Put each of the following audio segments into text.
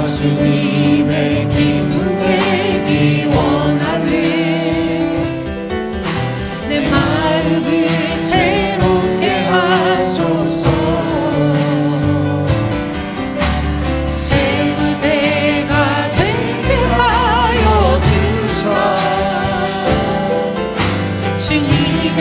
주님의 기쁨 되기 원하네. 내 마음을 새롭게 하소서. 새 무대가 되게 하여 주사 주님의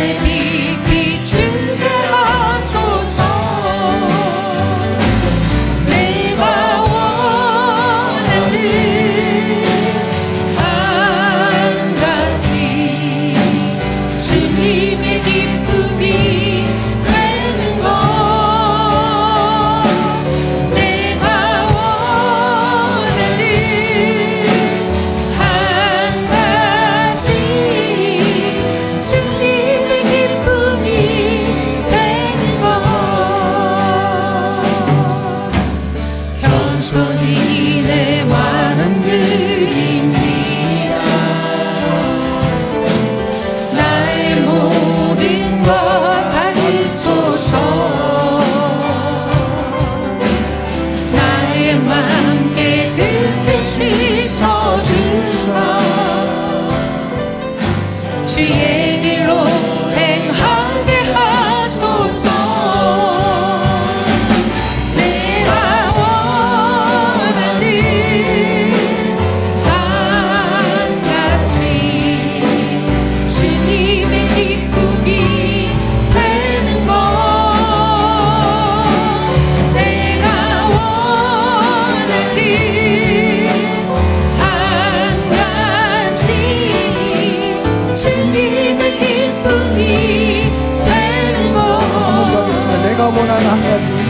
llegue lo 기쁨이 되는 곳. 내가 원하는 한 가지.